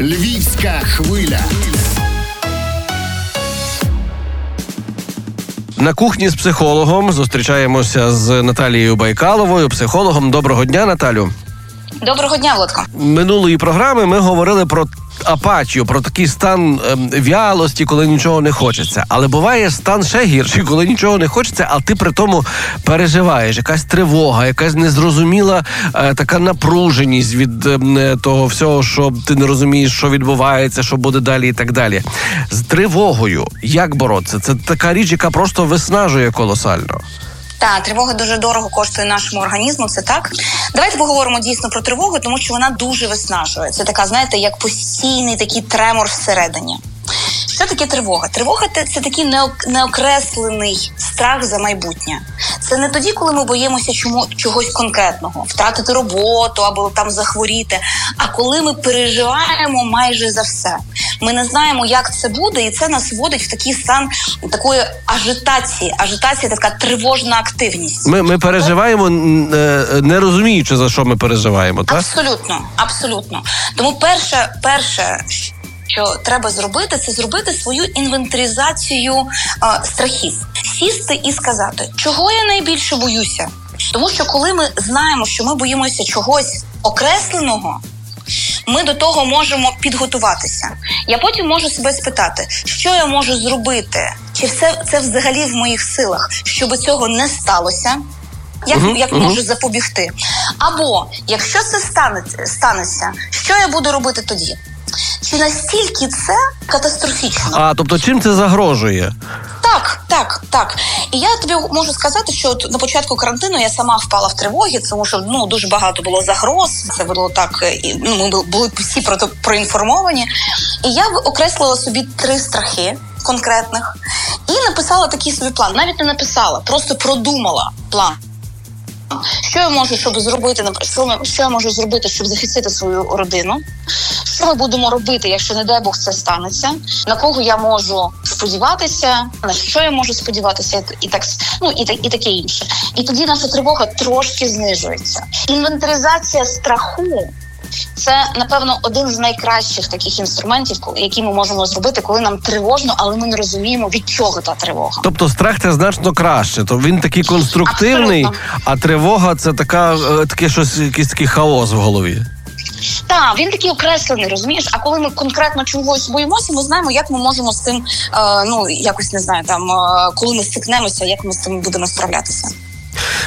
Львівська хвиля. На кухні з психологом зустрічаємося з Наталією Байкаловою, психологом. Доброго дня, Наталю. Доброго дня, Володко. Минулої програми ми говорили про апатію, про такий стан ем, вялості, коли нічого не хочеться. Але буває стан ще гірший, коли нічого не хочеться, а ти при тому переживаєш. Якась тривога, якась незрозуміла е, така напруженість від ем, е, того всього, що ти не розумієш, що відбувається, що буде далі, і так далі. З тривогою як боротися? Це така річ, яка просто виснажує колосально. Та тривога дуже дорого коштує нашому організму. Це так. Давайте поговоримо дійсно про тривогу, тому що вона дуже виснажує. Це така, знаєте, як постійний такий тремор всередині. Що таке тривога? Тривога це такий неокреслений страх за майбутнє. Це не тоді, коли ми боїмося чому чогось конкретного, втратити роботу або там захворіти. А коли ми переживаємо майже за все, ми не знаємо, як це буде, і це нас вводить в такий стан такої ажитації. Ажитація така тривожна активність. Ми ми переживаємо, е, не розуміючи за що ми переживаємо. так? Абсолютно, абсолютно. Тому перше, перше що треба зробити, це зробити свою інвентаризацію а, страхів, сісти і сказати, чого я найбільше боюся. Тому що коли ми знаємо, що ми боїмося чогось окресленого. Ми до того можемо підготуватися. Я потім можу себе спитати, що я можу зробити, чи все це взагалі в моїх силах, щоб цього не сталося. Як uh-huh, як uh-huh. можу запобігти? Або якщо це станеться, станеться, що я буду робити тоді? Чи настільки це катастрофічно? А тобто, чим це загрожує? Так. І я тобі можу сказати, що от на початку карантину я сама впала в тривоги, тому що ну дуже багато було загроз. Це було так. і Ну ми були всі про то проінформовані. І я окреслила собі три страхи конкретних і написала такий собі план. Навіть не написала, просто продумала план. Що я можу, щоб зробити що я можу зробити, щоб захистити свою родину? Що ми будемо робити, якщо не дай Бог це станеться? На кого я можу сподіватися? На що я можу сподіватися, і так ну і так і таке інше. І тоді наша тривога трошки знижується. Інвентаризація страху. Це напевно один з найкращих таких інструментів, які ми можемо зробити, коли нам тривожно, але ми не розуміємо від чого та тривога. Тобто страх це значно краще. То він такий конструктивний, Абсолютно. а тривога це така е, таке щось, якийсь такий хаос в голові. Так, він такий окреслений, розумієш. А коли ми конкретно чогось боїмося, ми знаємо, як ми можемо з тим, е, ну якось не знаю, там е, коли ми стикнемося, як ми з цим будемо справлятися.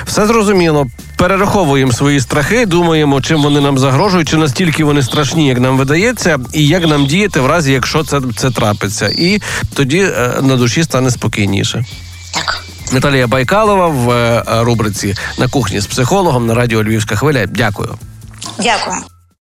Все зрозуміло. Перераховуємо свої страхи, думаємо, чим вони нам загрожують, чи настільки вони страшні, як нам видається, і як нам діяти в разі, якщо це це трапиться. І тоді е, на душі стане спокійніше. Так. Наталія Байкалова в е, рубриці на кухні з психологом на радіо Львівська хвиля. Дякую. Дякую.